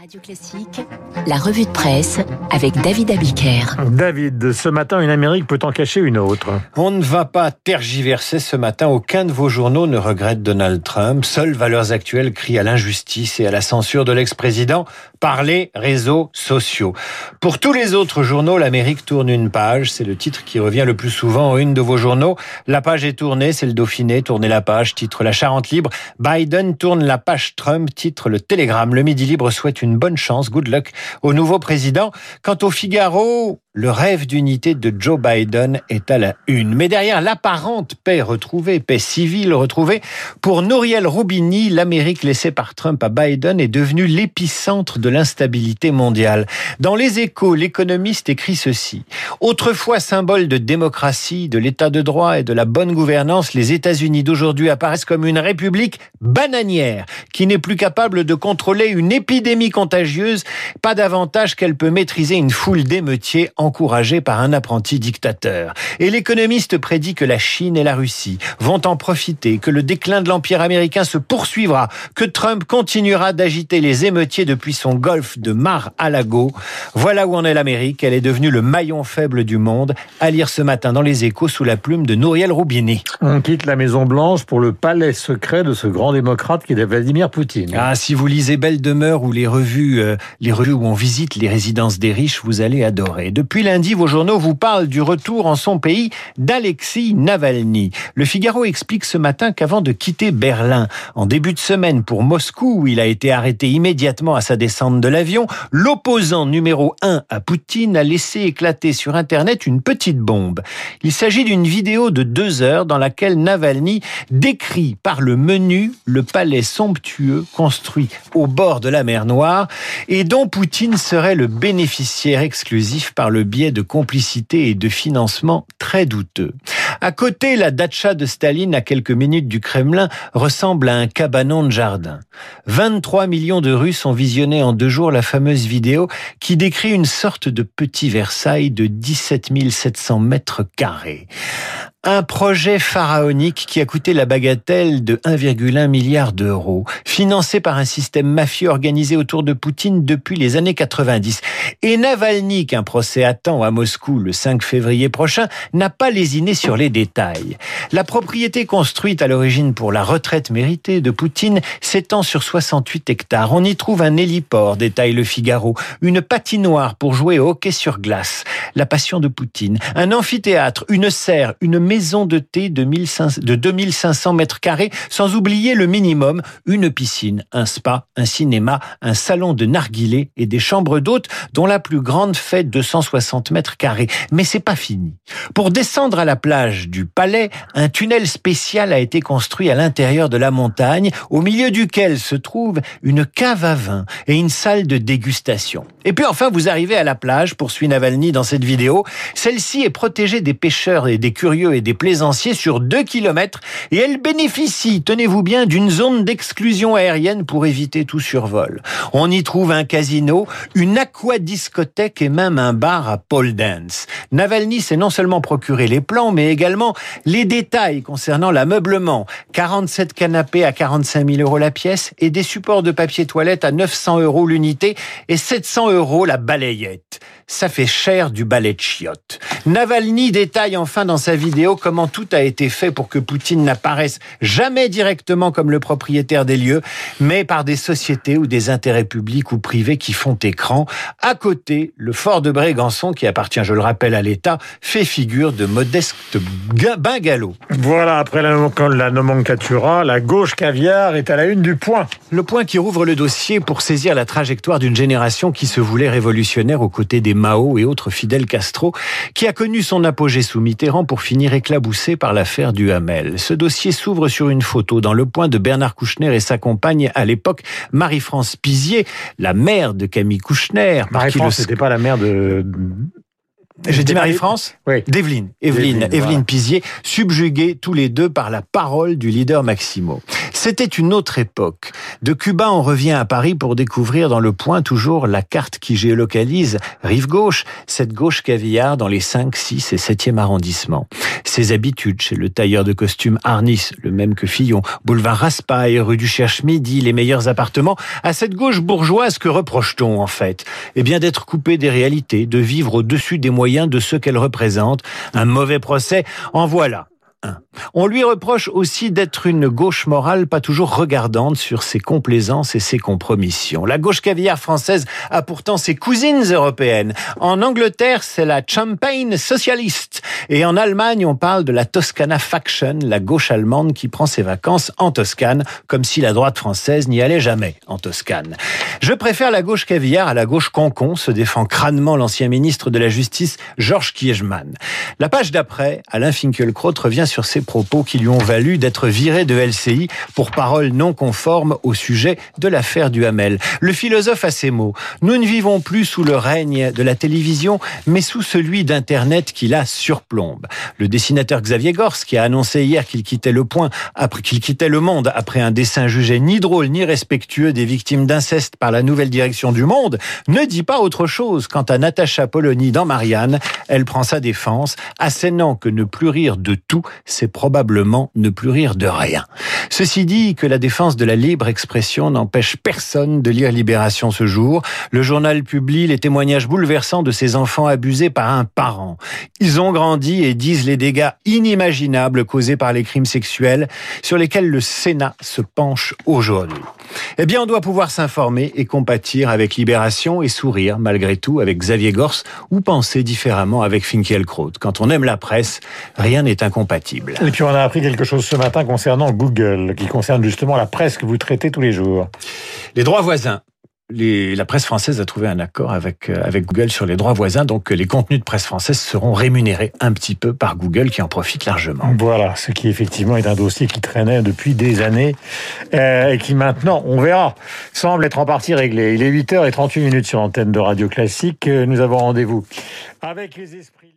Radio Classique, la revue de presse avec David Abiker. David, ce matin, une Amérique peut en cacher une autre. On ne va pas tergiverser ce matin. Aucun de vos journaux ne regrette Donald Trump. Seules Valeurs Actuelles crient à l'injustice et à la censure de l'ex-président par les réseaux sociaux. Pour tous les autres journaux, l'Amérique tourne une page. C'est le titre qui revient le plus souvent en une de vos journaux. La page est tournée, c'est le Dauphiné. Tournez la page, titre La Charente Libre. Biden tourne la page Trump, titre Le Télégramme. Le Midi Libre souhaite une bonne chance, good luck au nouveau président. Quant au Figaro, le rêve d'unité de Joe Biden est à la une. Mais derrière l'apparente paix retrouvée, paix civile retrouvée, pour Nouriel Roubini, l'Amérique laissée par Trump à Biden est devenue l'épicentre de l'instabilité mondiale. Dans les échos, l'économiste écrit ceci. Autrefois symbole de démocratie, de l'état de droit et de la bonne gouvernance, les États-Unis d'aujourd'hui apparaissent comme une république bananière qui n'est plus capable de contrôler une épidémie contagieuse, pas davantage qu'elle peut maîtriser une foule d'émeutiers encouragé par un apprenti dictateur. Et l'économiste prédit que la Chine et la Russie vont en profiter, que le déclin de l'Empire américain se poursuivra, que Trump continuera d'agiter les émeutiers depuis son golfe de Mar-a-Lago. Voilà où en est l'Amérique. Elle est devenue le maillon faible du monde. À lire ce matin dans les échos sous la plume de Nouriel Roubini. On quitte la Maison Blanche pour le palais secret de ce grand démocrate qui est Vladimir Poutine. Ah, si vous lisez Belle Demeure ou les revues, euh, les revues où on visite les résidences des riches, vous allez adorer. Depuis depuis lundi, vos journaux vous parlent du retour en son pays d'Alexis Navalny. Le Figaro explique ce matin qu'avant de quitter Berlin, en début de semaine pour Moscou, où il a été arrêté immédiatement à sa descente de l'avion, l'opposant numéro 1 à Poutine a laissé éclater sur Internet une petite bombe. Il s'agit d'une vidéo de deux heures dans laquelle Navalny décrit par le menu le palais somptueux construit au bord de la mer Noire et dont Poutine serait le bénéficiaire exclusif par le biais de complicité et de financement très douteux. À côté, la datcha de Staline, à quelques minutes du Kremlin, ressemble à un cabanon de jardin. 23 millions de Russes ont visionné en deux jours la fameuse vidéo qui décrit une sorte de petit Versailles de 17 700 mètres carrés. Un projet pharaonique qui a coûté la bagatelle de 1,1 milliard d'euros, financé par un système mafieux organisé autour de Poutine depuis les années 90. Et Navalny, qu'un procès attend à Moscou le 5 février prochain, n'a pas lésiné sur les détails. La propriété construite à l'origine pour la retraite méritée de Poutine s'étend sur 68 hectares. On y trouve un héliport, détaille le Figaro, une patinoire pour jouer au hockey sur glace, la passion de Poutine, un amphithéâtre, une serre, une maison de thé de, 2500 mètres carrés, sans oublier le minimum, une piscine, un spa, un cinéma, un salon de narguilé et des chambres d'hôtes dont la plus grande fait 260 mètres carrés. Mais c'est pas fini. Pour descendre à la plage du palais, un tunnel spécial a été construit à l'intérieur de la montagne, au milieu duquel se trouve une cave à vin et une salle de dégustation. Et puis enfin, vous arrivez à la plage, poursuit Navalny dans cette vidéo. Celle-ci est protégée des pêcheurs et des curieux et des plaisanciers sur 2 km et elle bénéficie, tenez-vous bien, d'une zone d'exclusion aérienne pour éviter tout survol. On y trouve un casino, une aquadiscothèque et même un bar à pole dance. Navalny s'est non seulement procuré les plans, mais également les détails concernant l'ameublement. 47 canapés à 45 000 euros la pièce et des supports de papier toilette à 900 euros l'unité et 700 euros la balayette. Ça fait cher du balai de chiottes. Navalny détaille enfin dans sa vidéo comment tout a été fait pour que Poutine n'apparaisse jamais directement comme le propriétaire des lieux, mais par des sociétés ou des intérêts publics ou privés qui font écran. À côté, le fort de Brégançon, qui appartient, je le rappelle, à l'État, fait figure de modeste bungalow. Voilà, après la nomenclatura, la gauche caviar est à la une du point. Le point qui rouvre le dossier pour saisir la trajectoire d'une génération qui se voulait révolutionnaire aux côtés des Mao et autres fidèles Castro, qui a connu son apogée sous Mitterrand pour finir éclaboussé par l'affaire du Hamel. Ce dossier s'ouvre sur une photo dans le point de Bernard Kouchner et sa compagne à l'époque, Marie-France Pizier, la mère de Camille Kouchner. Marie-France, n'était pas la mère de J'ai dit Marie-France Oui. D'Evelyne. Evelyne, Evelyne, Evelyne voilà. Pizier, subjugués tous les deux par la parole du leader Maximo. C'était une autre époque. De Cuba, on revient à Paris pour découvrir dans le point toujours la carte qui géolocalise rive gauche, cette gauche caviar dans les 5, 6 et 7e arrondissements. Ses habitudes chez le tailleur de costumes Arnis, le même que Fillon, boulevard Raspail, rue du Cherche-Midi, les meilleurs appartements. À cette gauche bourgeoise, que reproche-t-on en fait? Eh bien d'être coupé des réalités, de vivre au-dessus des moyens de ceux qu'elle représente. Un mauvais procès, en voilà. On lui reproche aussi d'être une gauche morale pas toujours regardante sur ses complaisances et ses compromissions. La gauche caviar française a pourtant ses cousines européennes. En Angleterre, c'est la Champagne socialiste. Et en Allemagne, on parle de la Toscana Faction, la gauche allemande qui prend ses vacances en Toscane, comme si la droite française n'y allait jamais en Toscane. Je préfère la gauche caviar à la gauche concon, se défend crânement l'ancien ministre de la Justice, Georges Kiegemann. La page d'après, Alain Finkielkraut revient sur ses propos qui lui ont valu d'être viré de LCI pour paroles non conformes au sujet de l'affaire du Hamel. Le philosophe a ces mots. Nous ne vivons plus sous le règne de la télévision, mais sous celui d'Internet qui la surplombe. Le dessinateur Xavier Gors, qui a annoncé hier qu'il quittait le point, après qu'il quittait le monde après un dessin jugé ni drôle ni respectueux des victimes d'inceste par la nouvelle direction du monde, ne dit pas autre chose. Quant à Natacha Polony dans Marianne, elle prend sa défense, assénant que ne plus rire de tout, c'est probablement ne plus rire de rien. Ceci dit, que la défense de la libre expression n'empêche personne de lire Libération ce jour. Le journal publie les témoignages bouleversants de ces enfants abusés par un parent. Ils ont grandi et disent les dégâts inimaginables causés par les crimes sexuels sur lesquels le Sénat se penche aujourd'hui. Eh bien, on doit pouvoir s'informer et compatir avec Libération et sourire malgré tout avec Xavier Gors ou penser différemment avec Finkielkraut. Quand on aime la presse, rien n'est incompatible. Et puis on a appris quelque chose ce matin concernant Google, qui concerne justement la presse que vous traitez tous les jours. Les droits voisins. Les- la presse française a trouvé un accord avec, euh, avec Google sur les droits voisins, donc euh, les contenus de presse française seront rémunérés un petit peu par Google qui en profite largement. Voilà, ce qui effectivement est un dossier qui traînait depuis des années euh, et qui maintenant, on verra, semble être en partie réglé. Il est 8h38 minutes sur l'antenne de Radio Classique. Nous avons rendez-vous avec les esprits.